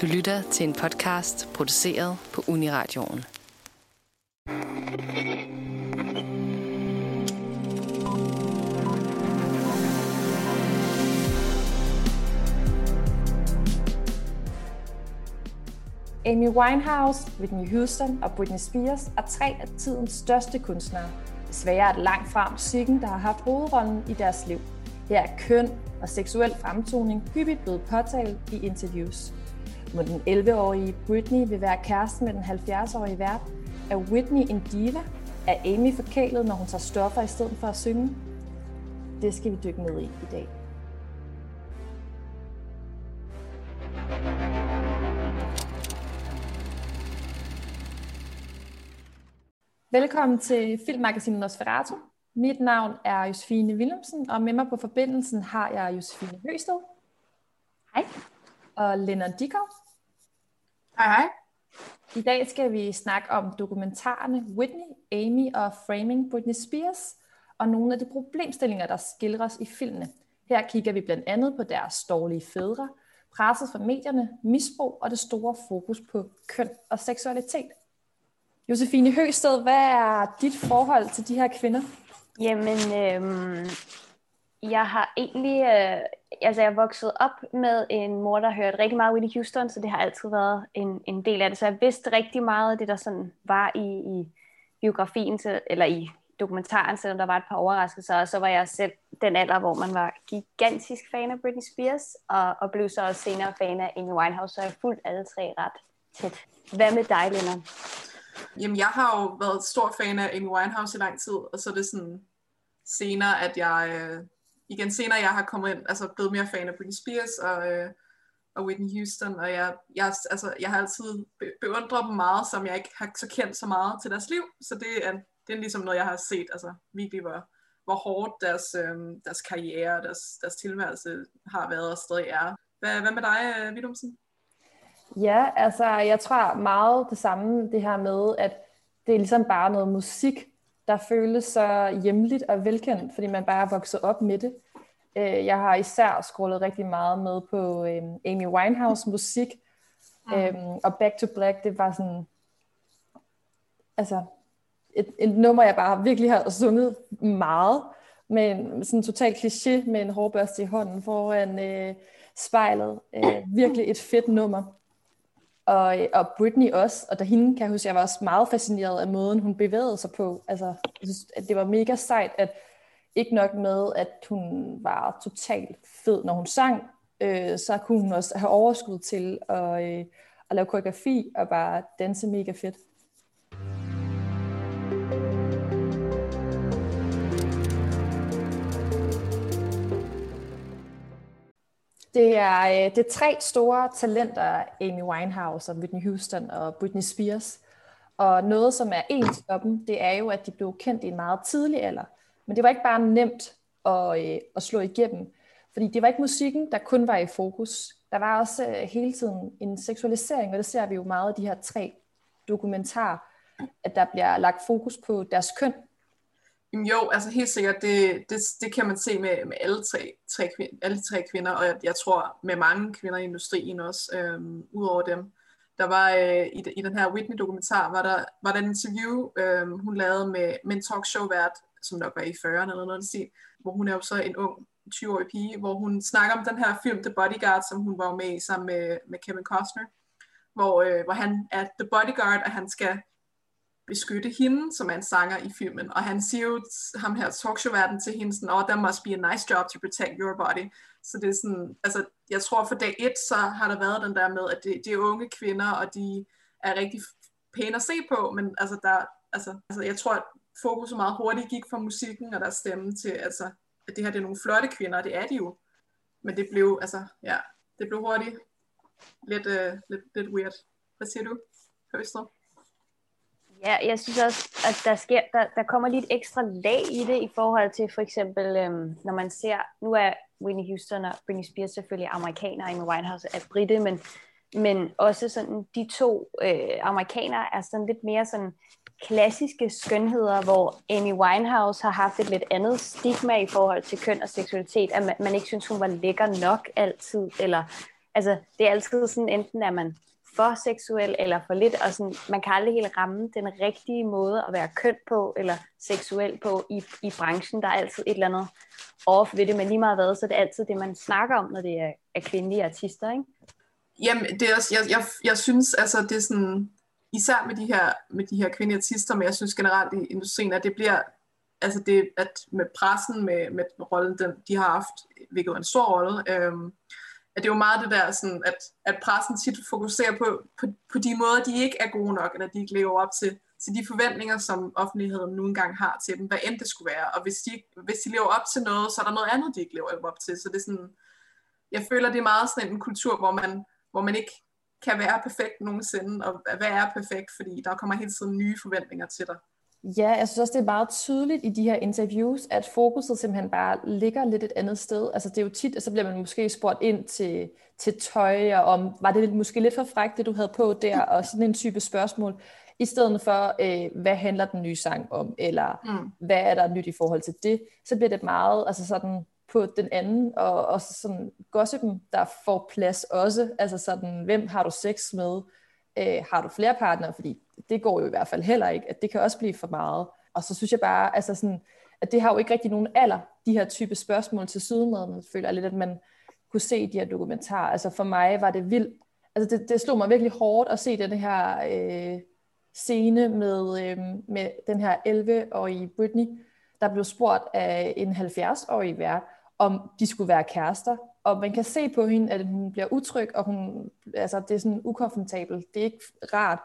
Du lytter til en podcast produceret på Uniradioen. Amy Winehouse, Whitney Houston og Britney Spears er tre af tidens største kunstnere. Desværre er det langt fra musikken, der har haft hovedrollen i deres liv. Her er køn og seksuel fremtoning hyppigt blevet påtalt i interviews. Må den 11-årige Britney vil være kæreste med den 70-årige vært? Er Whitney en diva? Er Amy forkælet, når hun tager stoffer i stedet for at synge? Det skal vi dykke ned i i dag. Velkommen til Filmmagasinet Nosferatu. Mit navn er Josefine Willemsen, og med mig på forbindelsen har jeg Josefine Høsted. Hej. Og Lennart Dikov. Hej, hej. I dag skal vi snakke om dokumentarerne Whitney, Amy og Framing Britney Spears, og nogle af de problemstillinger, der skildres i filmene. Her kigger vi blandt andet på deres dårlige fædre, presset fra medierne, misbrug og det store fokus på køn og seksualitet. Josefine Høsted, hvad er dit forhold til de her kvinder? Jamen, øhm, jeg har egentlig, øh, altså jeg er vokset op med en mor, der hørte rigtig meget Whitney Houston, så det har altid været en, en del af det. Så jeg vidste rigtig meget af det, der sådan var i, i biografien, til, eller i dokumentaren, selvom der var et par overraskelser. Og så var jeg selv den alder, hvor man var gigantisk fan af Britney Spears, og, og blev så også senere fan af Amy Winehouse, så jeg har alle tre ret tæt. Hvad med dig, Lennon? Jamen, jeg har jo været stor fan af Amy Winehouse i lang tid, og så er det sådan senere, at jeg, øh, igen senere, jeg har kommet ind, altså blevet mere fan af Britney Spears og, øh, og Whitney Houston, og jeg, jeg, altså, jeg har altid be- beundret dem meget, som jeg ikke har så kendt så meget til deres liv, så det er, det er ligesom noget, jeg har set, altså virkelig, hvor, hvor hårdt deres, øh, deres karriere og deres, deres tilværelse har været og stadig er. Hvad, hvad med dig, øh, Vidumsen? Ja, altså jeg tror meget det samme, det her med, at det er ligesom bare noget musik, der føles så hjemligt og velkendt, fordi man bare er vokset op med det. Øh, jeg har især scrollet rigtig meget med på øhm, Amy Winehouse musik, mm. øhm, og Back to Black, det var sådan, altså et, et nummer, jeg bare virkelig har sunget meget, med en sådan total kliché med en hårbørste i hånden foran øh, spejlet. Øh, virkelig et fedt nummer og, og Britney også, og da hende kan jeg huske, jeg var også meget fascineret af måden, hun bevægede sig på. Altså, jeg synes, at det var mega sejt, at ikke nok med, at hun var totalt fed, når hun sang, øh, så kunne hun også have overskud til at, øh, at lave koreografi og bare danse mega fedt. Det er, øh, det er tre store talenter, Amy Winehouse og Whitney Houston og Britney Spears. Og noget, som er ens for dem, det er jo, at de blev kendt i en meget tidlig alder. Men det var ikke bare nemt at, øh, at slå igennem. Fordi det var ikke musikken, der kun var i fokus. Der var også øh, hele tiden en seksualisering, og det ser vi jo meget i de her tre dokumentarer, at der bliver lagt fokus på deres køn, Jamen jo, altså helt sikkert, det, det, det kan man se med, med alle, tre, tre, alle tre kvinder, og jeg, jeg tror med mange kvinder i industrien også, øhm, udover dem. Der var øh, i, i den her Whitney-dokumentar, var der, var der en interview, øhm, hun lavede med, med en talkshow-vært, som nok var i 40'erne eller noget sige, hvor hun er jo så en ung 20-årig pige, hvor hun snakker om den her film The Bodyguard, som hun var med i sammen med, med Kevin Costner, hvor, øh, hvor han er The Bodyguard, og han skal beskytte hende, som er en sanger i filmen. Og han siger jo ham her talkshow-verden til hende sådan, oh, that must be a nice job to protect your body. Så det er sådan, altså, jeg tror for dag et, så har der været den der med, at det, det er unge kvinder, og de er rigtig pæne at se på, men altså, der, altså, altså jeg tror, at fokuset meget hurtigt gik fra musikken og deres stemme til, altså, at det her det er nogle flotte kvinder, og det er de jo. Men det blev, altså, ja, det blev hurtigt lidt, uh, lidt, lidt weird. Hvad siger du, Høstrup? Ja, jeg synes også, at der, sker, der, der kommer lidt ekstra lag i det i forhold til for eksempel, øhm, når man ser, nu er Whitney Houston og Britney Spears selvfølgelig amerikanere, Amy Winehouse er britte, men, men også sådan, de to øh, amerikanere er sådan lidt mere sådan klassiske skønheder, hvor Amy Winehouse har haft et lidt andet stigma i forhold til køn og seksualitet, at man, man ikke synes, hun var lækker nok altid, eller altså, det er altid sådan, enten er man for seksuel eller for lidt, og sådan, man kan aldrig helt ramme den rigtige måde at være køn på, eller seksuel på i, i branchen. Der er altid et eller andet off ved det, men lige meget hvad, så det er altid det, man snakker om, når det er, er kvindelige artister, ikke? Jamen, det er også, jeg, jeg, jeg synes, altså, det er sådan, især med de her, med de her kvindelige artister, men jeg synes generelt i industrien, at det bliver, altså det, at med pressen, med, med rollen, den, de har haft, hvilket er en stor rolle, øhm, at det er jo meget det der, sådan, at, at pressen tit fokuserer på, på, på de måder, de ikke er gode nok, eller de ikke lever op til, til de forventninger, som offentligheden nu engang har til dem, hvad end det skulle være. Og hvis de, hvis de lever op til noget, så er der noget andet, de ikke lever op til. Så det er sådan, jeg føler, det er meget sådan en kultur, hvor man, hvor man ikke kan være perfekt nogensinde, og hvad er perfekt, fordi der kommer hele tiden nye forventninger til dig. Ja, jeg synes også, det er meget tydeligt i de her interviews, at fokuset simpelthen bare ligger lidt et andet sted. Altså det er jo tit, at så bliver man måske spurgt ind til, til tøj, og om var det måske lidt for frækt, det du havde på der, og sådan en type spørgsmål, i stedet for, øh, hvad handler den nye sang om, eller mm. hvad er der nyt i forhold til det, så bliver det meget altså sådan på den anden, og også sådan gossipen, der får plads også, altså sådan, hvem har du sex med, øh, har du flere partnere, fordi det går jo i hvert fald heller ikke, at det kan også blive for meget. Og så synes jeg bare, altså sådan, at det har jo ikke rigtig nogen alder, de her type spørgsmål til sydenmaden. Man føler lidt, at man kunne se de her dokumentarer. Altså for mig var det vildt. Altså det, det slog mig virkelig hårdt at se den her øh, scene med, øh, med den her 11-årige Britney, der blev spurgt af en 70-årig vært, om de skulle være kærester. Og man kan se på hende, at hun bliver utryg, og hun, altså, det er sådan ukomfortabelt. Det er ikke rart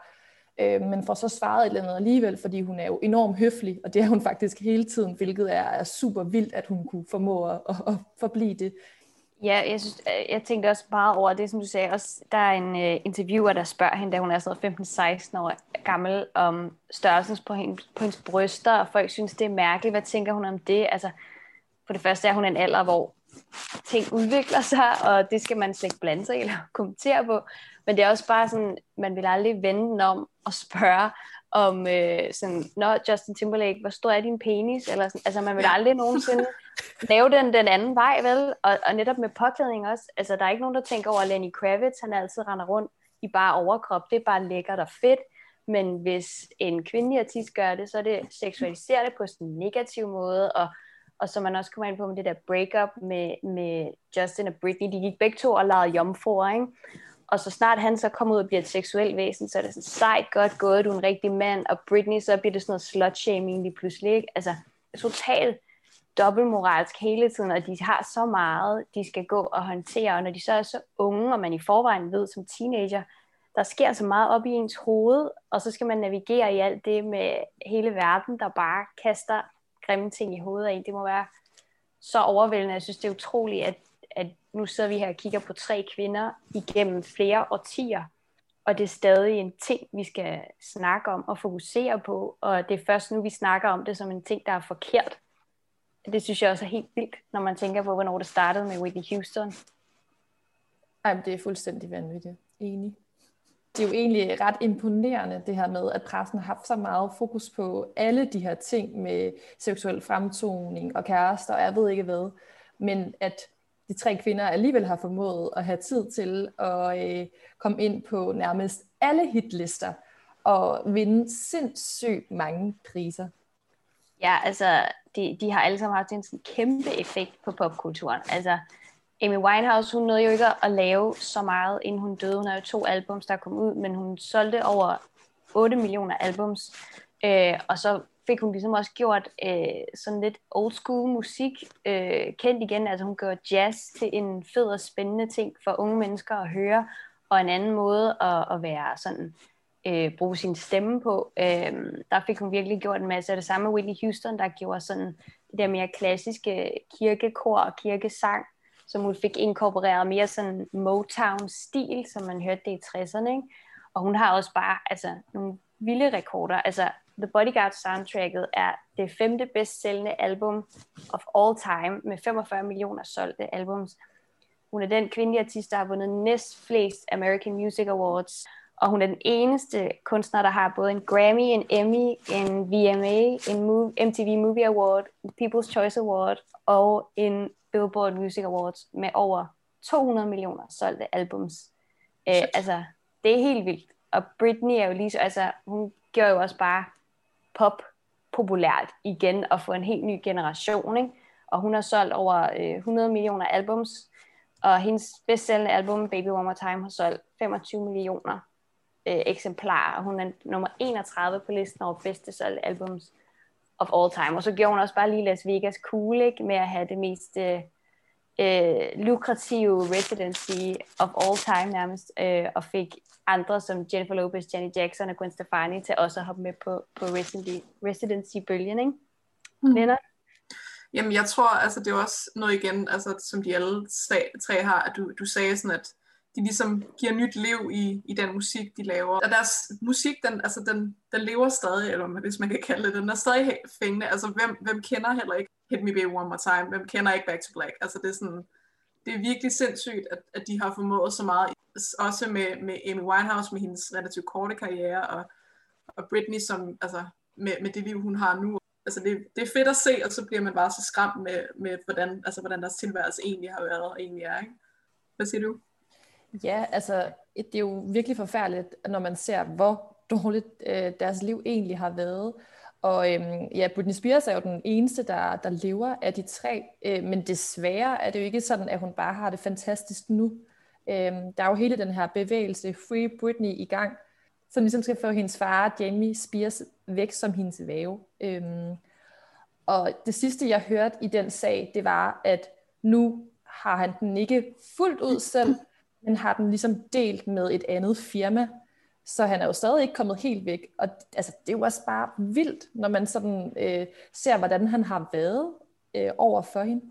øh, men får så svaret et eller andet alligevel, fordi hun er jo enormt høflig, og det er hun faktisk hele tiden, hvilket er, er super vildt, at hun kunne formå at, at, at forblive det. Ja, jeg, synes, øh, jeg tænkte også meget over det, som du sagde. Også, der er en øh, interviewer, der spørger hende, da hun er sådan 15-16 år gammel, om størrelsen på, hende, på hendes bryster, og folk synes, det er mærkeligt. Hvad tænker hun om det? Altså, for det første er hun en alder, hvor ting udvikler sig, og det skal man slet ikke blande sig eller kommentere på. Men det er også bare sådan, man vil aldrig vende den om og spørge om øh, sådan, Nå, Justin Timberlake, hvor stor er din penis? Eller sådan, altså man vil aldrig nogensinde lave den den anden vej, vel? Og, og netop med påklædning også, altså der er ikke nogen, der tænker over, at Lenny Kravitz, han altid render rundt i bare overkrop, det er bare lækkert og fedt, men hvis en kvindelig artist gør det, så er det seksualiseret på sådan en negativ måde, og og så man også kommer ind på med det der breakup med, med Justin og Britney, de gik begge to og lavede jomfruer, ikke? Og så snart han så kommer ud og bliver et seksuelt væsen, så er det sådan, sejt godt gået, du er en rigtig mand, og Britney, så bliver det sådan noget slut-shaming lige pludselig, ikke? Altså, totalt dobbeltmoralsk hele tiden, og de har så meget, de skal gå og håndtere, og når de så er så unge, og man i forvejen ved som teenager, der sker så meget op i ens hoved, og så skal man navigere i alt det med hele verden, der bare kaster grimme ting i hovedet af. en. Det må være så overvældende. Jeg synes, det er utroligt, at, at nu sidder vi her og kigger på tre kvinder igennem flere årtier, og det er stadig en ting, vi skal snakke om og fokusere på, og det er først nu, vi snakker om det som en ting, der er forkert. Det synes jeg også er helt vildt, når man tænker på, hvornår det startede med Whitney Houston. Ej, det er fuldstændig vanvittigt. Enig det er jo egentlig ret imponerende, det her med, at pressen har haft så meget fokus på alle de her ting med seksuel fremtoning og kærester, og jeg ved ikke hvad, men at de tre kvinder alligevel har formået at have tid til at øh, komme ind på nærmest alle hitlister og vinde sindssygt mange priser. Ja, altså, de, de har alle sammen haft en sådan kæmpe effekt på popkulturen. Altså, Amy Winehouse, hun nåede jo ikke at lave så meget, inden hun døde. Hun har jo to albums, der kom ud, men hun solgte over 8 millioner albums. Øh, og så fik hun ligesom også gjort øh, sådan lidt old school musik øh, kendt igen. Altså hun gjorde jazz til en fed og spændende ting for unge mennesker at høre, og en anden måde at, at være sådan øh, bruge sin stemme på. Øh, der fik hun virkelig gjort en masse af det samme med Whitney Houston, der gjorde sådan det der mere klassiske kirkekor og kirkesang som hun fik inkorporeret mere sådan Motown-stil, som man hørte det i 60'erne. Ikke? Og hun har også bare altså, nogle vilde rekorder. Altså, The Bodyguard soundtracket er det femte bedst sælgende album of all time, med 45 millioner solgte albums. Hun er den kvindelige artist, der har vundet næst flest American Music Awards, og hun er den eneste kunstner, der har både en Grammy, en Emmy, en VMA, en MTV Movie Award, People's Choice Award og en Billboard Music Awards med over 200 millioner solgte albums. Øh, altså, det er helt vildt. Og Britney er jo lige så, altså, hun gjorde jo også bare pop populært igen og få en helt ny generation, ikke? Og hun har solgt over øh, 100 millioner albums, og hendes bestsellende album, Baby One More Time, har solgt 25 millioner øh, eksemplarer, og hun er nummer 31 på listen over bedste solgte albums of all time. Og så gjorde hun også bare lige Las Vegas cool, ikke? Med at have det mest øh, øh, lukrative residency of all time nærmest, øh, og fik andre som Jennifer Lopez, Janet Jackson og Gwen Stefani til også at hoppe med på, på residency, residency-bølgen, ikke? Mm. Lennart? Jamen, jeg tror, altså, det er også noget igen, altså, som de alle tre har, at du, du sagde sådan, at de ligesom giver nyt liv i, i den musik, de laver. Og deres musik, den, altså, den, den lever stadig, eller hvis man kan kalde det, den er stadig fængende. Altså, hvem, hvem kender heller ikke Hit Me Baby One More Time? Hvem kender ikke Back to Black? Altså, det er sådan, det er virkelig sindssygt, at, at de har formået så meget, også med, med Amy Winehouse, med hendes relativt korte karriere, og, og Britney, som, altså, med, med det liv, hun har nu. Altså det, det er fedt at se, og så bliver man bare så skræmt med, med hvordan, altså, hvordan deres tilværelse egentlig har været og egentlig er. Ikke? Hvad siger du? Ja, altså det er jo virkelig forfærdeligt, når man ser, hvor dårligt øh, deres liv egentlig har været. Og øhm, ja, Britney Spears er jo den eneste, der, der lever af de tre, øh, men desværre er det jo ikke sådan, at hun bare har det fantastisk nu. Øhm, der er jo hele den her bevægelse, Free Britney, i gang, som ligesom skal få hendes far, Jamie Spears, væk som hendes væve. Øhm, og det sidste, jeg hørte i den sag, det var, at nu har han den ikke fuldt ud selv, men har den ligesom delt med et andet firma, så han er jo stadig ikke kommet helt væk. Og altså, det er jo også bare vildt, når man sådan øh, ser, hvordan han har været øh, over for hende.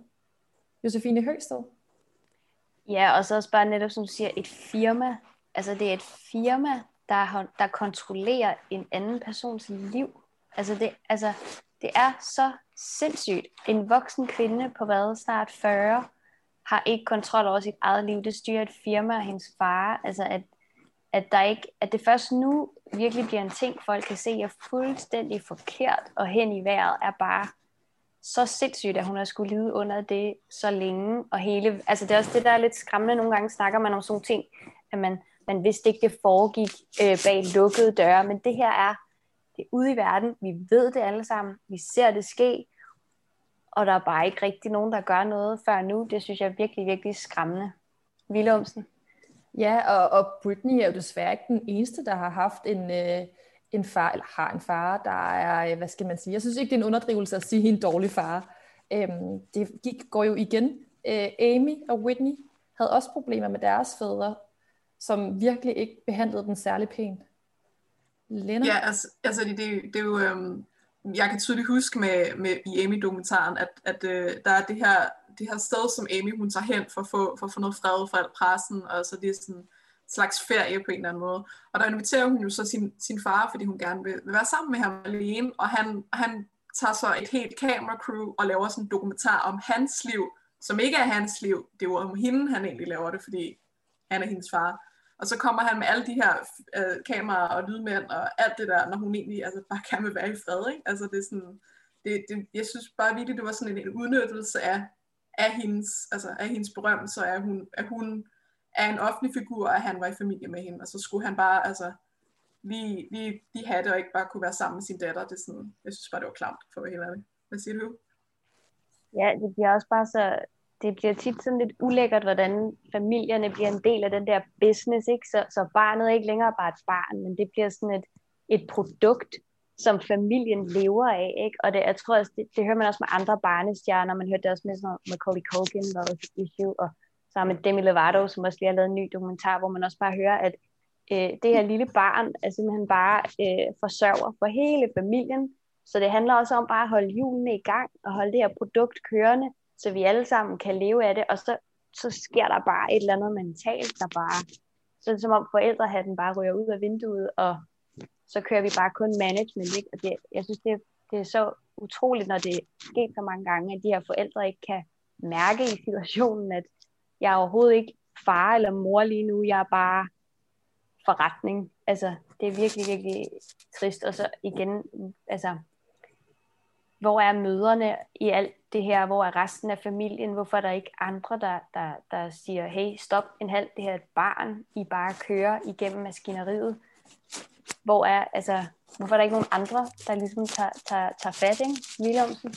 Josefine Høgsted. Ja, og så også bare netop, som du siger, et firma. Altså det er et firma, der, der kontrollerer en anden persons liv. Altså det, altså det er så sindssygt. En voksen kvinde på hvad, snart 40, har ikke kontrol over sit eget liv. Det styrer et firma og hendes far. Altså at at, der ikke, at det først nu virkelig bliver en ting, folk kan se er fuldstændig forkert og hen i vejret, er bare så sindssygt, at hun har skulle lide under det så længe. Og hele, altså det er også det, der er lidt skræmmende. Nogle gange snakker man om sådan ting, at man, man vidste ikke, det foregik øh, bag lukkede døre. Men det her er, det er ude i verden. Vi ved det alle sammen. Vi ser det ske. Og der er bare ikke rigtig nogen, der gør noget før nu. Det synes jeg er virkelig, virkelig skræmmende. Vilumsen. Ja, og, og Britney er jo desværre ikke den eneste, der har haft en, øh, en far, eller har en far, der er, øh, hvad skal man sige, jeg synes ikke, det er en underdrivelse at sige en dårlig far. Øhm, det gik, går jo igen. Øh, Amy og Whitney havde også problemer med deres fædre, som virkelig ikke behandlede dem særlig pænt. Lena? Ja, altså, altså det, det, det er jo, øhm, jeg kan tydeligt huske med, med i Amy-dokumentaren, at, at øh, der er det her det her sted, som Amy hun tager hen for at få, for at få noget fred fra pressen, og så det er sådan en slags ferie på en eller anden måde. Og der inviterer hun jo så sin, sin far, fordi hun gerne vil, vil være sammen med ham alene, og han, han tager så et helt kameracrew og laver sådan en dokumentar om hans liv, som ikke er hans liv. Det er jo om hende, han egentlig laver det, fordi han er hendes far. Og så kommer han med alle de her øh, kameraer og lydmænd og alt det der, når hun egentlig altså, bare kan vil være i fred. Ikke? Altså, det er sådan, det, det, jeg synes bare virkelig, det var sådan en, en udnyttelse af af hendes, altså af hendes berømmelse, så er hun, at hun er en offentlig figur, og han var i familie med hende, og så skulle han bare, altså, lige, lige, lige have det, og ikke bare kunne være sammen med sin datter. Det er sådan, jeg synes bare, det var klamt, for at være helt Hvad siger du? Ja, det bliver også bare så, det bliver tit sådan lidt ulækkert, hvordan familierne bliver en del af den der business, ikke? Så, så barnet er ikke længere bare et barn, men det bliver sådan et, et produkt, som familien lever af, ikke? Og det, jeg tror også, det, det hører man også med andre barnestjerner, man hørte det også med sådan Macaulay Culkin, var også et issue, og så med Demi Lovato, som også lige har lavet en ny dokumentar, hvor man også bare hører, at øh, det her lille barn er simpelthen bare øh, forsørger for hele familien, så det handler også om bare at holde hjulene i gang, og holde det her produkt kørende, så vi alle sammen kan leve af det, og så, så sker der bare et eller andet mentalt, der bare, så det er som om forældrehatten bare ryger ud af vinduet, og så kører vi bare kun management. Ikke? Og det, jeg synes, det, det er så utroligt, når det sker så mange gange, at de her forældre ikke kan mærke i situationen, at jeg er overhovedet ikke far eller mor lige nu, jeg er bare forretning. Altså, det er virkelig, virkelig trist. Og så igen, altså, hvor er møderne i alt det her, hvor er resten af familien, hvorfor er der ikke andre, der, der, der siger, hey, stop en halv, det her er et barn, I bare kører igennem maskineriet. Hvor er, altså, hvorfor er der ikke nogen andre, der ligesom tager, tager, tager fat, ikke? Williamsen?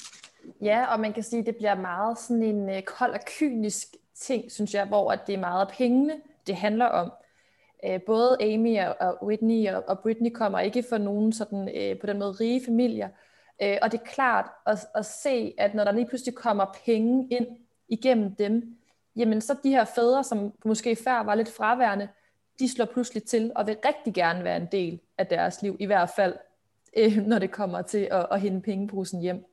Ja, og man kan sige, at det bliver meget sådan en øh, kold og kynisk ting, synes jeg, hvor at det er meget pengene, det handler om. Øh, både Amy og Whitney og, og Britney kommer ikke fra nogen sådan, øh, på den måde rige familier, øh, Øh, og det er klart at, at se, at når der lige pludselig kommer penge ind igennem dem, jamen så de her fædre, som måske før var lidt fraværende, de slår pludselig til og vil rigtig gerne være en del af deres liv, i hvert fald øh, når det kommer til at, at hente pengebrusen hjem.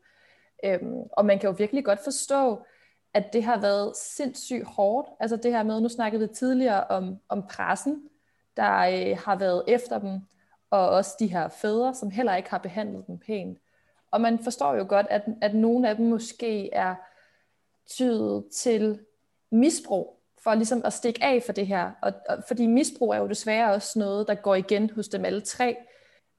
Øhm, og man kan jo virkelig godt forstå, at det har været sindssygt hårdt. Altså det her med, nu snakkede vi tidligere om, om pressen, der øh, har været efter dem, og også de her fædre, som heller ikke har behandlet dem pænt. Og man forstår jo godt, at, at nogle af dem måske er tydet til misbrug, for ligesom at stikke af for det her. Og, og, fordi misbrug er jo desværre også noget, der går igen hos dem alle tre.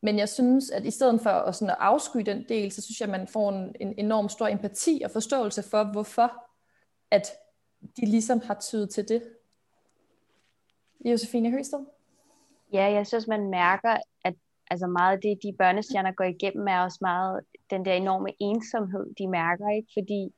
Men jeg synes, at i stedet for at, sådan at afsky den del, så synes jeg, at man får en, en enorm stor empati og forståelse for, hvorfor at de ligesom har tydet til det. Josefine Høsted? Ja, jeg synes, man mærker, at altså meget af det, de børnestjerner går igennem, er også meget den der enorme ensomhed, de mærker, ikke? Fordi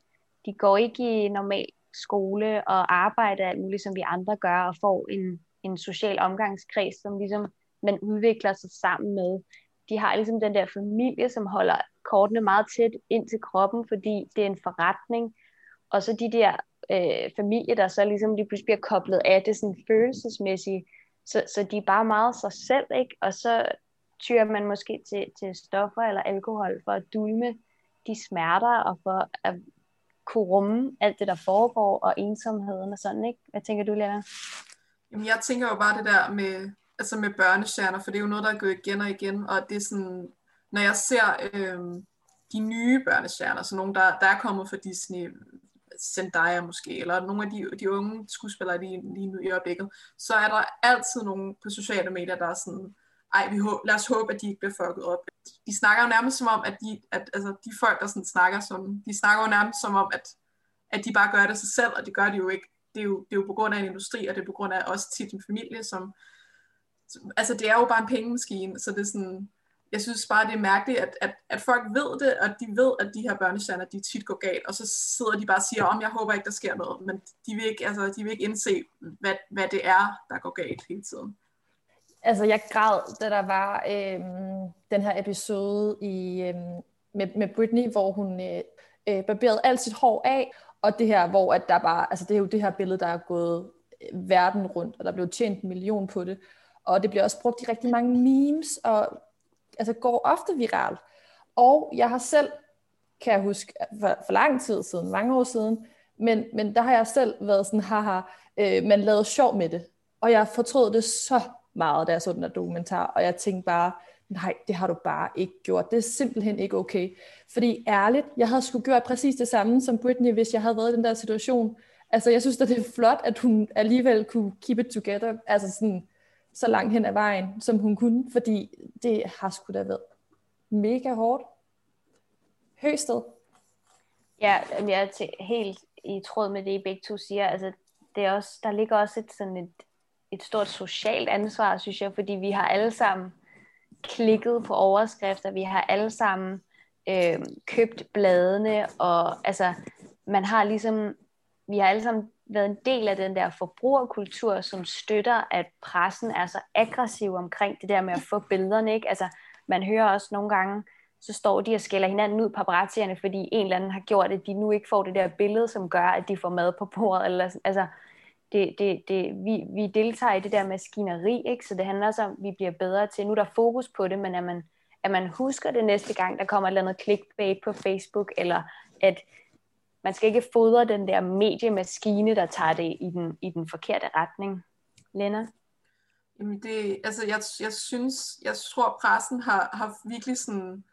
de går ikke i normal skole og arbejde alt muligt, som vi andre gør, og får en, en social omgangskreds, som ligesom man udvikler sig sammen med. De har ligesom den der familie, som holder kortene meget tæt ind til kroppen, fordi det er en forretning. Og så de der øh, familie, der så ligesom lige pludselig bliver koblet af det sådan følelsesmæssigt. Så, så de er bare meget sig selv, ikke? Og så tyrer man måske til, til stoffer eller alkohol for at dulme de smerter og for at kunne rumme alt det, der foregår, og ensomheden og sådan, ikke? Hvad tænker du, Lena? Jamen, jeg tænker jo bare det der med, altså med børnestjerner, for det er jo noget, der er gået igen og igen, og det er sådan, når jeg ser øh, de nye børnestjerner, så nogle, der, der er kommet fra Disney, Zendaya måske, eller nogle af de, de unge skuespillere lige, lige nu i øjeblikket, så er der altid nogen på sociale medier, der er sådan, ej, vi håber, lad os håbe, at de ikke bliver fucket op. De snakker jo nærmest som om, at de, at, altså, de folk, der sådan snakker sådan, de snakker jo nærmest som om, at, at de bare gør det sig selv, og det gør de jo ikke. Det er jo, det er jo på grund af en industri, og det er på grund af også tit en familie, som, som altså det er jo bare en pengemaskine, så det er sådan, jeg synes bare, det er mærkeligt, at, at, at folk ved det, og de ved, at de her børnestjerner, de tit går galt, og så sidder de bare og siger, om jeg håber ikke, der sker noget, men de vil ikke, altså, de vil ikke indse, hvad, hvad det er, der går galt hele tiden. Altså, jeg græd, da der var øh, den her episode i, øh, med, med Britney, hvor hun øh, øh, barberede alt sit hår af, og det her, hvor at der bare, altså det er jo det her billede, der er gået øh, verden rundt, og der blev tjent en million på det, og det bliver også brugt i rigtig mange memes, og altså går ofte viral. Og jeg har selv, kan jeg huske, for, for lang tid siden, mange år siden, men, men der har jeg selv været sådan, haha, øh, man lavede sjov med det. Og jeg fortrød det så meget, da jeg så den der dokumentar, og jeg tænkte bare, nej, det har du bare ikke gjort. Det er simpelthen ikke okay. Fordi ærligt, jeg havde sgu gjort præcis det samme som Britney, hvis jeg havde været i den der situation. Altså, jeg synes at det er flot, at hun alligevel kunne keep it together, altså sådan, så langt hen ad vejen, som hun kunne, fordi det har sgu da været mega hårdt. Høsted. Ja, jeg er helt i tråd med det, I begge to siger. Altså, det er også, der ligger også et, sådan et, et stort socialt ansvar, synes jeg, fordi vi har alle sammen klikket på overskrifter, vi har alle sammen øh, købt bladene, og altså, man har ligesom, vi har alle sammen været en del af den der forbrugerkultur, som støtter, at pressen er så aggressiv omkring det der med at få billederne, ikke? Altså, man hører også nogle gange, så står de og skælder hinanden ud, paparazzierne, fordi en eller anden har gjort, at de nu ikke får det der billede, som gør, at de får mad på bordet. Eller, altså, det, det, det, vi, vi deltager i det der maskineri, ikke? så det handler også om, at vi bliver bedre til, nu er der fokus på det, men at man, at man husker det næste gang, der kommer et eller andet clickbait på Facebook, eller at man skal ikke fodre den der mediemaskine, der tager det i den, i den forkerte retning. Lena? Jamen det, altså jeg, jeg synes, jeg tror pressen har, har virkelig sådan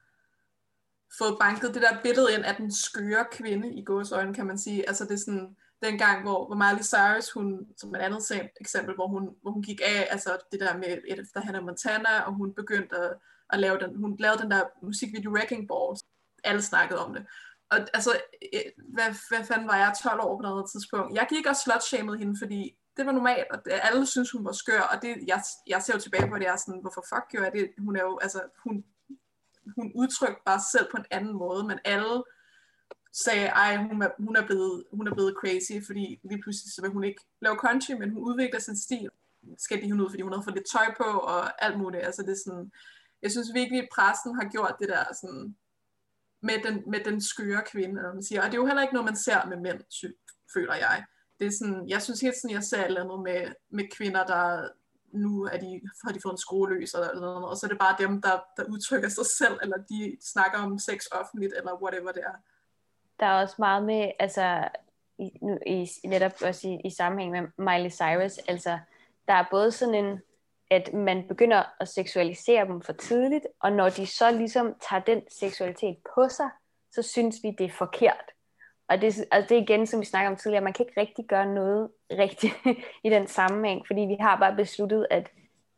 fået banket det der billede ind af den skøre kvinde i gåsøjne, kan man sige. Altså det er sådan, den gang, hvor, hvor Miley Cyrus, hun, som et andet eksempel, hvor hun, hvor hun gik af, altså det der med efter Hannah Montana, og hun begyndte at, at lave den, hun lavede den der musikvideo Wrecking Balls. Alle snakkede om det. og altså, øh, hvad, hvad fanden var jeg, 12 år på noget tidspunkt. Jeg gik og slutshamede hende, fordi det var normalt, og alle synes hun var skør, og det, jeg, jeg ser jo tilbage på det, jeg er sådan, hvorfor fuck gjorde jeg det? Hun er jo, altså, hun, hun udtrykte bare selv på en anden måde, men alle sagde, ej, hun er, hun er, blevet, hun er blevet crazy, fordi lige pludselig så vil hun ikke lave country, men hun udvikler sin stil. Skal de hun ud, fordi hun har fået lidt tøj på, og alt muligt. Altså det er sådan, jeg synes virkelig, at pressen har gjort det der sådan, med den, med den skøre kvinde, eller man siger. Og det er jo heller ikke noget, man ser med mænd, føler jeg. Det er sådan, jeg synes helt sådan, jeg ser et eller andet med, med kvinder, der nu er de, har de fået en skrueløs, eller, eller noget, og så er det bare dem, der, der udtrykker sig selv, eller de snakker om sex offentligt, eller whatever det er. Der er også meget med, altså, i, nu, i, netop også i, i sammenhæng med Miley Cyrus, altså, der er både sådan en, at man begynder at seksualisere dem for tidligt, og når de så ligesom tager den seksualitet på sig, så synes vi, det er forkert. Og det, altså det er igen, som vi snakker om tidligere, man kan ikke rigtig gøre noget rigtigt i den sammenhæng, fordi vi har bare besluttet, at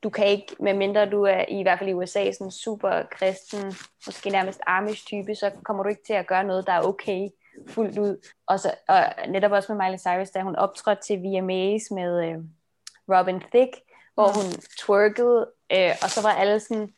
du kan ikke, medmindre du er i hvert fald i USA sådan super kristen, måske nærmest Amish type, så kommer du ikke til at gøre noget, der er okay fuldt ud. Og, så, og netop også med Miley Cyrus, da hun optrådte til VMAs med øh, Robin Thicke, hvor hun twerkede, øh, og så var alle sådan,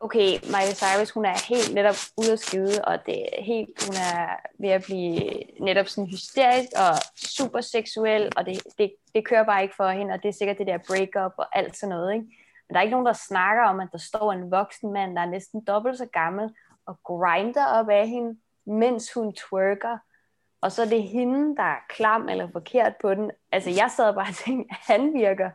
okay, Miley Cyrus, hun er helt netop ude at skide, og det er helt, hun er ved at blive netop sådan hysterisk og super seksuel, og det, det, det kører bare ikke for hende, og det er sikkert det der breakup og alt sådan noget, ikke? Men der er ikke nogen, der snakker om, at der står en voksen mand, der er næsten dobbelt så gammel, og grinder op af hende, mens hun twerker, og så er det hende, der er klam eller forkert på den. Altså, jeg sad bare og tænkte, han virker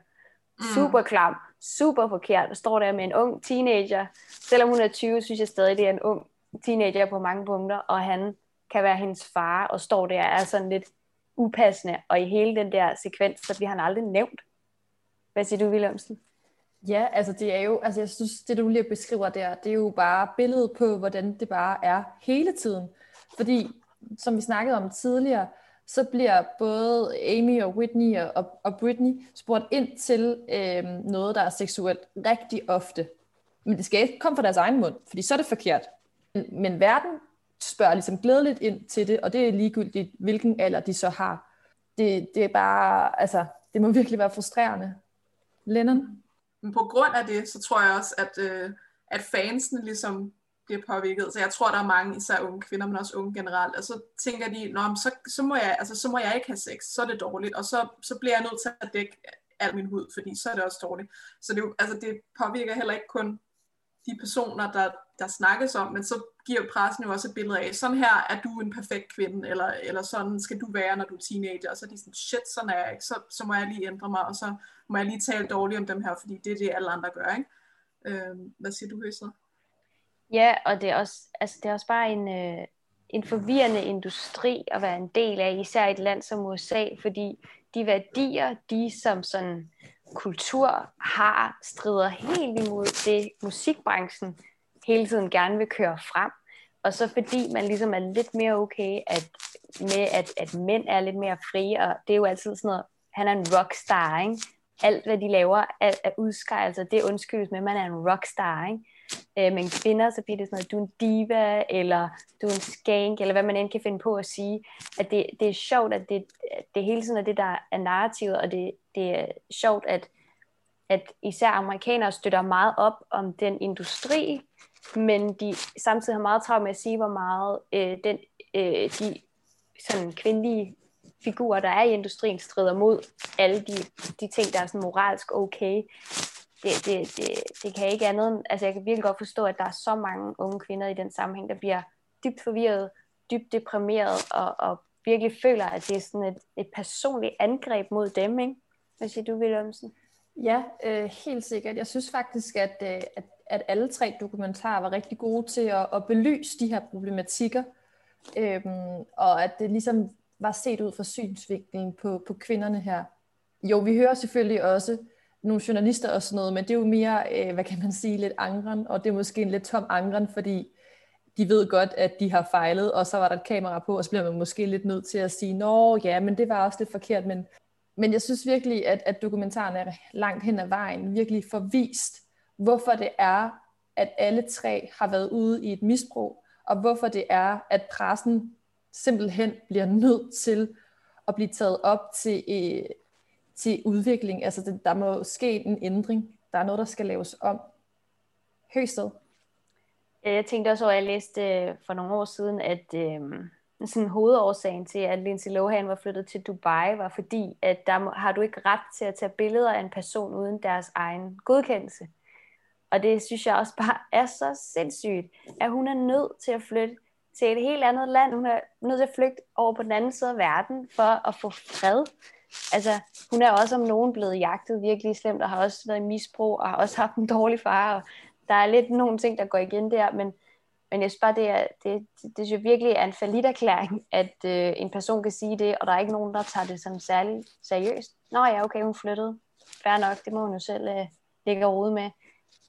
mm. super klam, super forkert, og står der med en ung teenager. Selvom hun er 20, synes jeg stadig, det er en ung teenager på mange punkter, og han kan være hendes far, og står der og er sådan lidt upassende, og i hele den der sekvens, så bliver han aldrig nævnt. Hvad siger du, Willemsen? Ja, altså det er jo, altså jeg synes, det du lige beskriver der, det er jo bare billedet på, hvordan det bare er hele tiden. Fordi, som vi snakkede om tidligere, så bliver både Amy og Whitney og, og Britney spurgt ind til øh, noget, der er seksuelt rigtig ofte. Men det skal ikke komme fra deres egen mund, fordi så er det forkert. Men, men verden spørger ligesom glædeligt ind til det, og det er ligegyldigt, hvilken alder de så har. Det, det er bare, altså, det må virkelig være frustrerende. Lennon? Men på grund af det, så tror jeg også, at, øh, at fansene ligesom bliver påvirket. Så jeg tror, der er mange, især unge kvinder, men også unge generelt, og så tænker de, Nå, så, så, må jeg, altså, så må jeg ikke have sex, så er det dårligt, og så, så bliver jeg nødt til at dække al min hud, fordi så er det også dårligt. Så det, altså, det påvirker heller ikke kun de personer, der, der snakkes om, men så giver pressen jo også et billede af, sådan her er du en perfekt kvinde, eller, eller sådan skal du være, når du er teenager, og så er de sådan, shit, sådan er jeg ikke, så, så må jeg lige ændre mig, og så må jeg lige tale dårligt om dem her, fordi det er det, alle andre gør, ikke? Øh, hvad siger du, Høsler? Ja, og det er også, altså, det er også bare en, øh, en forvirrende industri at være en del af, især i et land som USA, fordi de værdier, de som sådan kultur har, strider helt imod det, musikbranchen hele tiden gerne vil køre frem. Og så fordi man ligesom er lidt mere okay at, med, at, at mænd er lidt mere frie, og det er jo altid sådan noget, han er en rockstar, ikke? Alt, hvad de laver af, af udskejelser, altså, det undskyldes med, at man er en rockstar, ikke? Øh, men kvinder, så bliver det sådan noget, du er en diva, eller du er en skank, eller hvad man end kan finde på at sige. At det, det er sjovt, at det, det hele tiden er det, der er narrativet, og det, det er sjovt, at, at især amerikanere støtter meget op om den industri, men de samtidig har meget travlt med at sige, hvor meget øh, den, øh, de sådan kvindelige figurer, der er i industrien, strider mod alle de, de ting, der er sådan moralsk okay det, det, det, det kan ikke andet altså jeg kan virkelig godt forstå, at der er så mange unge kvinder i den sammenhæng, der bliver dybt forvirret, dybt deprimeret, og, og virkelig føler, at det er sådan et, et personligt angreb mod dem, ikke? Hvad siger du, Willemsen? Ja, øh, helt sikkert. Jeg synes faktisk, at, øh, at, at alle tre dokumentarer var rigtig gode til at, at belyse de her problematikker, øhm, og at det ligesom var set ud fra synsvinklen på, på kvinderne her. Jo, vi hører selvfølgelig også nogle journalister og sådan noget, men det er jo mere, øh, hvad kan man sige, lidt angren, og det er måske en lidt tom angren, fordi de ved godt, at de har fejlet, og så var der et kamera på, og så bliver man måske lidt nødt til at sige, nå ja, men det var også lidt forkert, men, men jeg synes virkelig, at, at dokumentaren er langt hen ad vejen, virkelig forvist, hvorfor det er, at alle tre har været ude i et misbrug, og hvorfor det er, at pressen simpelthen bliver nødt til at blive taget op til, øh, til udvikling. Altså det, der må ske en ændring. Der er noget, der skal laves om. Høsted. Jeg tænkte også over, at jeg læste øh, for nogle år siden, at øh, sådan hovedårsagen til, at Lindsay Lohan var flyttet til Dubai, var fordi, at der har du ikke ret til at tage billeder af en person uden deres egen godkendelse. Og det synes jeg også bare er så sindssygt, at hun er nødt til at flytte til et helt andet land. Hun er nødt til at flygte over på den anden side af verden for at få fred. Altså, hun er også om nogen blevet jagtet virkelig slemt, og har også været i misbrug, og har også haft en dårlig far, og der er lidt nogle ting, der går igen der, men, men jeg synes bare, det, er, det, det, det synes virkelig er en erklæring, at øh, en person kan sige det, og der er ikke nogen, der tager det som særligt seriøst. Nå ja, okay, hun flyttede. Fair nok, det må hun jo selv øh, ligge og rode med.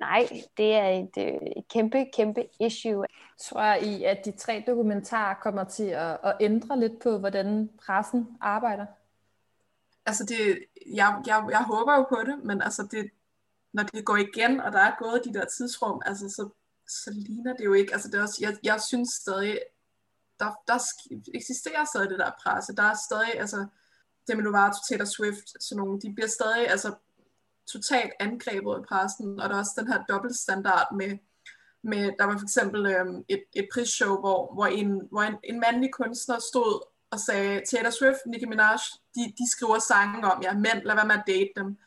Nej, det er et, øh, et kæmpe, kæmpe issue. Tror i, at de tre dokumentarer kommer til at, at ændre lidt på, hvordan pressen arbejder? Altså, det, jeg, jeg, jeg håber jo på det, men altså, det, når det går igen, og der er gået de der tidsrum, altså, så, så ligner det jo ikke. Altså, det er også, jeg, jeg synes stadig, der, der eksisterer stadig det der presse. Der er stadig, altså, Demi Lovato, Taylor Swift, sådan nogle, de bliver stadig, altså, totalt angrebet i pressen, og der er også den her dobbeltstandard med, med der var for eksempel øhm, et, et prisshow, hvor, hvor, en, hvor en, en mandlig kunstner stod og sagde, Taylor Swift, Nicki Minaj, de, de skriver sange om, ja, mænd, lad være med at date dem.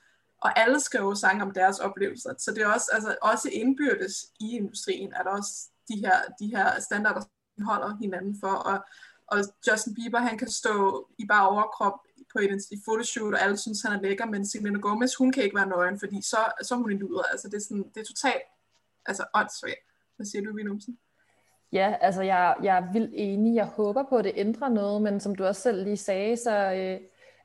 Og alle skriver sange om deres oplevelser. Så det er også, altså, også indbyrdes i industrien, at også de her, de her standarder holder hinanden for. Og, og Justin Bieber, han kan stå i bare overkrop på et, et fotoshoot, og alle synes, han er lækker, men Selena Gomez, hun kan ikke være nøgen, fordi så, så er hun en luder. Altså, det er, sådan, det er totalt altså, åndssvagt. Hvad siger du, Vinumsen? Ja, altså jeg, jeg er vildt enig. Jeg håber på, at det ændrer noget, men som du også selv lige sagde, så øh,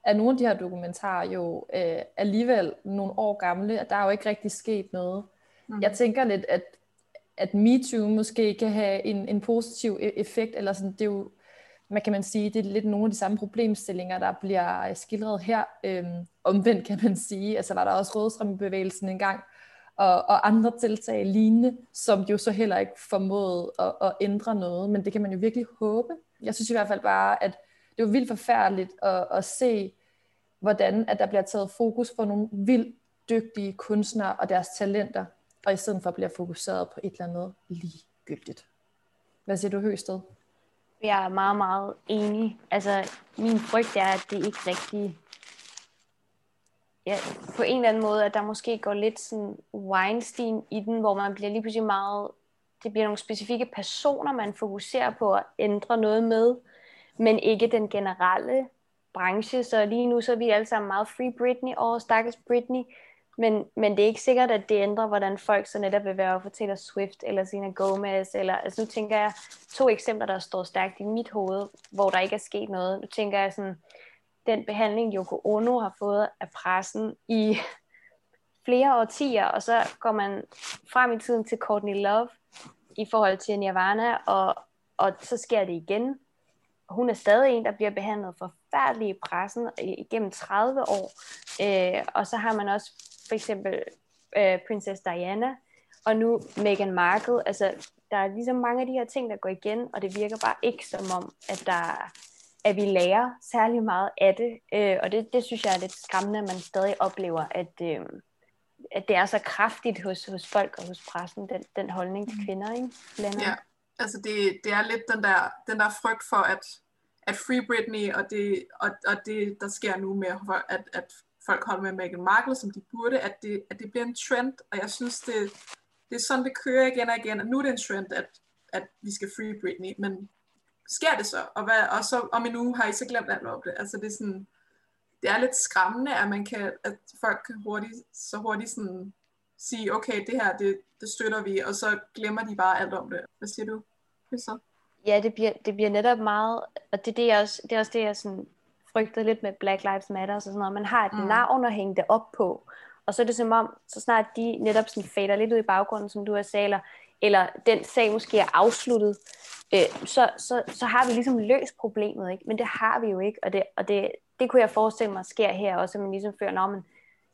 er nogle af de her dokumentarer jo øh, alligevel nogle år gamle, og der er jo ikke rigtig sket noget. Mm. Jeg tænker lidt, at, at MeToo måske kan have en, en positiv e-, effekt, eller sådan, det er jo man kan man sige, det er lidt nogle af de samme problemstillinger, der bliver skildret her. Øhm, omvendt kan man sige, altså var der også rådstrømmebevægelsen engang, og, og andre tiltag lignende, som jo så heller ikke formåede at, at ændre noget, men det kan man jo virkelig håbe. Jeg synes i hvert fald bare, at det er vildt forfærdeligt at, at se, hvordan at der bliver taget fokus på nogle vildt dygtige kunstnere og deres talenter, og i stedet for bliver fokuseret på et eller andet ligegyldigt. Hvad siger du, Høsted? Jeg er meget, meget enig. Altså, min frygt er, at det ikke rigtig... Ja, på en eller anden måde, at der måske går lidt sådan Weinstein i den, hvor man bliver lige pludselig meget... Det bliver nogle specifikke personer, man fokuserer på at ændre noget med, men ikke den generelle branche. Så lige nu så er vi alle sammen meget Free Britney og stakkels Britney. Men, men det er ikke sikkert, at det ændrer, hvordan folk så netop vil være for Taylor Swift eller Selena Gomez. Eller, altså nu tænker jeg to eksempler, der står stærkt i mit hoved, hvor der ikke er sket noget. Nu tænker jeg sådan, den behandling, Yoko Ono har fået af pressen i flere årtier, og så går man frem i tiden til Courtney Love i forhold til Nirvana, og, og så sker det igen. Hun er stadig en, der bliver behandlet forfærdeligt i pressen igennem 30 år. Øh, og så har man også for eksempel øh, Princess Diana, og nu Meghan Markle. Altså, der er ligesom mange af de her ting, der går igen, og det virker bare ikke som om, at der at vi lærer særlig meget af det. Øh, og det, det synes jeg er lidt skræmmende, at man stadig oplever, at, øh, at det er så kraftigt hos, hos folk og hos pressen, den, den holdning til mm. kvinder, ikke? Ja, altså det, det er lidt den der, den der frygt for, at, at Free Britney og det, og, og det, der sker nu med, at, at folk holder med Meghan Markle, som de burde, at det, at det bliver en trend, og jeg synes, det, det er sådan, det kører igen og igen, og nu er det en trend, at, at vi skal free Britney, men sker det så? Og, hvad, og så om en uge har I så glemt alt om det. Altså det er sådan, det er lidt skræmmende, at man kan, at folk kan hurtigt, så hurtigt sådan sige, okay, det her, det, det støtter vi, og så glemmer de bare alt om det. Hvad siger du? Hvad så? Ja, det bliver, det bliver netop meget, og det, det, er også, det er også det, jeg sådan frygter lidt med Black Lives Matter og sådan noget. Man har et mm. navn at hænge det op på. Og så er det som om, så snart de netop sådan fader lidt ud i baggrunden, som du har sagt, eller, eller den sag måske er afsluttet, øh, så, så, så har vi ligesom løst problemet, ikke? Men det har vi jo ikke, og det, og det, det kunne jeg forestille mig sker her også, at man ligesom føler, men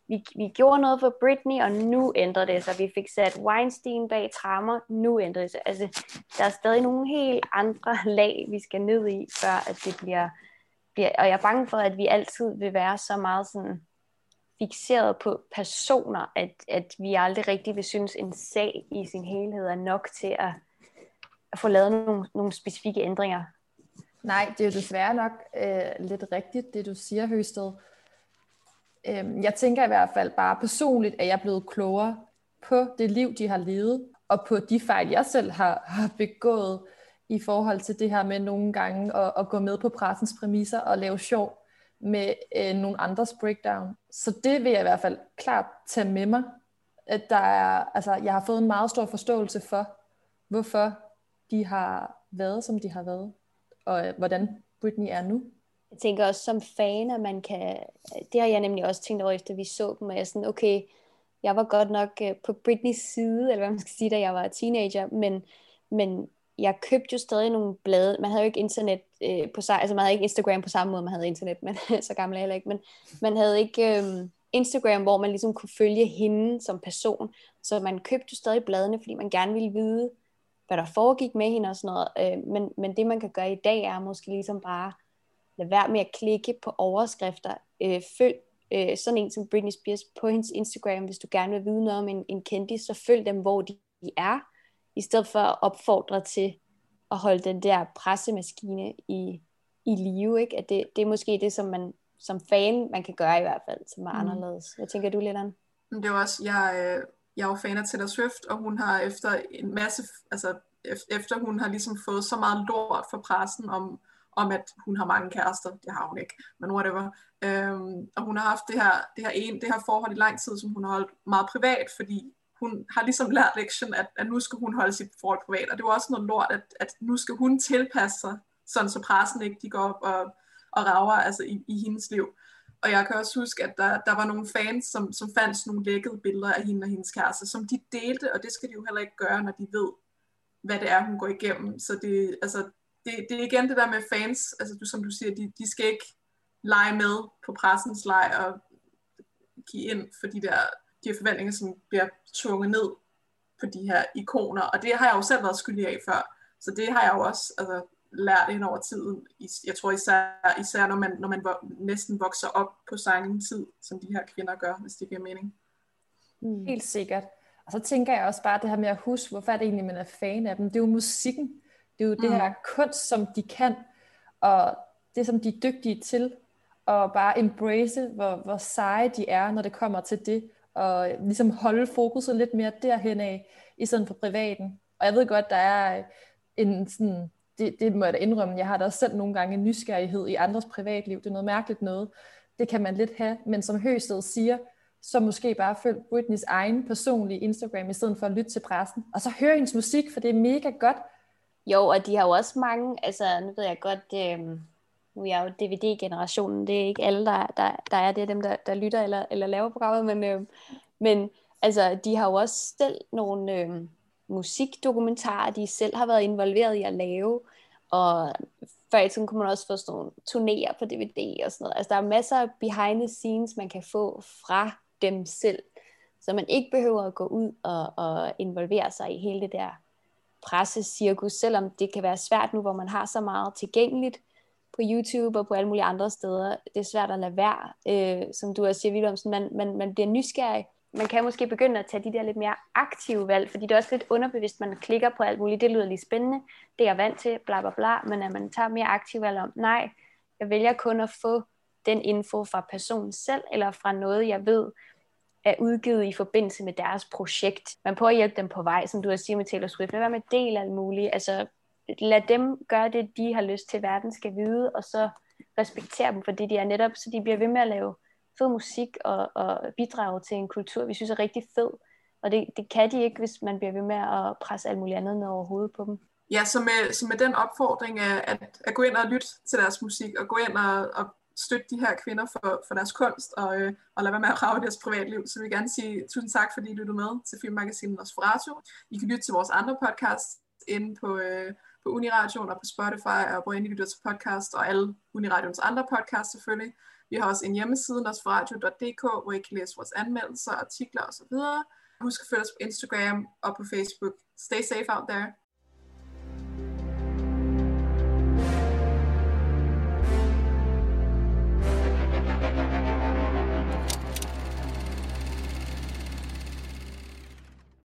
vi, vi gjorde noget for Britney, og nu ændrer det sig. Vi fik sat Weinstein bag trammer, nu ændrer det sig. Altså, der er stadig nogle helt andre lag, vi skal ned i, før at det bliver, bliver... Og jeg er bange for, at vi altid vil være så meget sådan fixeret på personer, at, at vi aldrig rigtig vil synes, en sag i sin helhed er nok til at, at få lavet nogle, nogle specifikke ændringer. Nej, det er jo desværre nok øh, lidt rigtigt, det du siger, Høsted. Øhm, jeg tænker i hvert fald bare personligt, at jeg er blevet klogere på det liv, de har levet, og på de fejl, jeg selv har, har begået i forhold til det her med nogle gange at, at gå med på pressens præmisser og lave sjov med øh, nogle andres breakdown. Så det vil jeg i hvert fald klart tage med mig. At der er, altså, jeg har fået en meget stor forståelse for, hvorfor de har været, som de har været, og øh, hvordan Britney er nu. Jeg tænker også som fan, at man kan, det har jeg nemlig også tænkt over, efter vi så dem, og jeg er sådan, okay, jeg var godt nok øh, på Britneys side, eller hvad man skal sige, da jeg var teenager, men, men jeg købte jo stadig nogle blade. Man havde jo ikke internet øh, på sig, altså man havde ikke Instagram på samme måde, man havde internet, men så gammel er jeg heller ikke, men man havde ikke øh, Instagram, hvor man ligesom kunne følge hende som person, så man købte jo stadig bladene, fordi man gerne ville vide, hvad der foregik med hende og sådan noget, øh, men, men det man kan gøre i dag er måske ligesom bare, lade være med at klikke på overskrifter, øh, følg øh, sådan en som Britney Spears på hendes Instagram, hvis du gerne vil vide noget om en, en kendis, så følg dem, hvor de er, i stedet for at opfordre til at holde den der pressemaskine i, i live. Ikke? At det, det er måske det, som man som fan, man kan gøre i hvert fald, som er mm. anderledes. Hvad tænker du, Lilland? Det er også, jeg, øh, jeg er jo fan af Taylor Swift, og hun har efter en masse, altså efter hun har ligesom fået så meget lort for pressen om, om at hun har mange kærester, det har hun ikke, men whatever. Øhm, og hun har haft det her, det, her en, det her forhold i lang tid, som hun har holdt meget privat, fordi hun har ligesom lært lektion, at, at nu skal hun holde sit forhold privat, og det var også noget lort, at, at nu skal hun tilpasse sig, sådan så pressen ikke de går op og, og rager altså i, i hendes liv. Og jeg kan også huske, at der, der var nogle fans, som, som fandt nogle lækkede billeder af hende og hendes kæreste, som de delte, og det skal de jo heller ikke gøre, når de ved, hvad det er, hun går igennem. Så det, altså, det, det er igen det der med fans, altså du, som du siger, de, de skal ikke lege med på pressens leg og give ind for de der de her forventninger, som bliver tvunget ned på de her ikoner, og det har jeg jo selv været skyldig af før, så det har jeg jo også altså, lært ind over tiden. Jeg tror især, især når man, når man næsten vokser op på samme tid, som de her kvinder gør, hvis det giver mening. Mm. Helt sikkert. Og så tænker jeg også bare det her med at huske, hvorfor er det egentlig, man er fan af dem. Det er jo musikken. Det er jo mm. det her kunst, som de kan, og det, som de er dygtige til, og bare embrace, hvor, hvor seje de er, når det kommer til det, og ligesom holde fokuset lidt mere derhen af, i stedet for privaten. Og jeg ved godt, der er en sådan, det, det må jeg da indrømme, jeg har da også selv nogle gange en nysgerrighed i andres privatliv, det er noget mærkeligt noget, det kan man lidt have, men som Høsted siger, så måske bare følg Britneys egen personlige Instagram, i stedet for at lytte til pressen, og så hør hendes musik, for det er mega godt, jo, og de har jo også mange, altså nu ved jeg godt, øh, nu er jeg jo DVD-generationen, det er ikke alle, der, der, der er det, er dem, der, der lytter eller, eller laver programmet, men, øh, men altså, de har jo også selv nogle øh, musikdokumentarer, de selv har været involveret i at lave, og før i tiden kunne man også få sådan nogle turnéer på DVD og sådan noget. Altså, der er masser af behind the scenes, man kan få fra dem selv, så man ikke behøver at gå ud og, og involvere sig i hele det der pressecirkus, selvom det kan være svært nu, hvor man har så meget tilgængeligt på YouTube og på alle mulige andre steder. Det er svært at lade være, øh, som du også siger, Wilhelmsen. Man, man, man bliver nysgerrig. Man kan måske begynde at tage de der lidt mere aktive valg, fordi det er også lidt underbevidst, man klikker på alt muligt. Det lyder lige spændende, det er jeg vant til, bla bla bla, men at man tager mere aktive valg om, nej, jeg vælger kun at få den info fra personen selv, eller fra noget, jeg ved, er udgivet i forbindelse med deres projekt. Man prøver at hjælpe dem på vej, som du har siger med Taylor Swift. Lad med del alt muligt. Altså, lad dem gøre det, de har lyst til, verden skal vide, og så respektere dem for det, de er netop, så de bliver ved med at lave fed musik og, og bidrage til en kultur, vi synes er rigtig fed. Og det, det kan de ikke, hvis man bliver ved med at presse alt muligt andet ned over hovedet på dem. Ja, så med, så med den opfordring af at, at gå ind og lytte til deres musik, og gå ind og, og støtte de her kvinder for, for deres kunst, og, øh, og lade være med at rave deres privatliv. Så vil jeg gerne sige tusind tak, fordi I lyttede med til Filmmagasinet Nosferatu. I kan lytte til vores andre podcast inde på, øh, på Uniradioen og på Spotify, og hvor I lytter til podcast, og alle Uniradions andre podcasts selvfølgelig. Vi har også en hjemmeside, nosferadio.dk, hvor I kan læse vores anmeldelser, artikler osv. Husk at følge os på Instagram og på Facebook. Stay safe out there.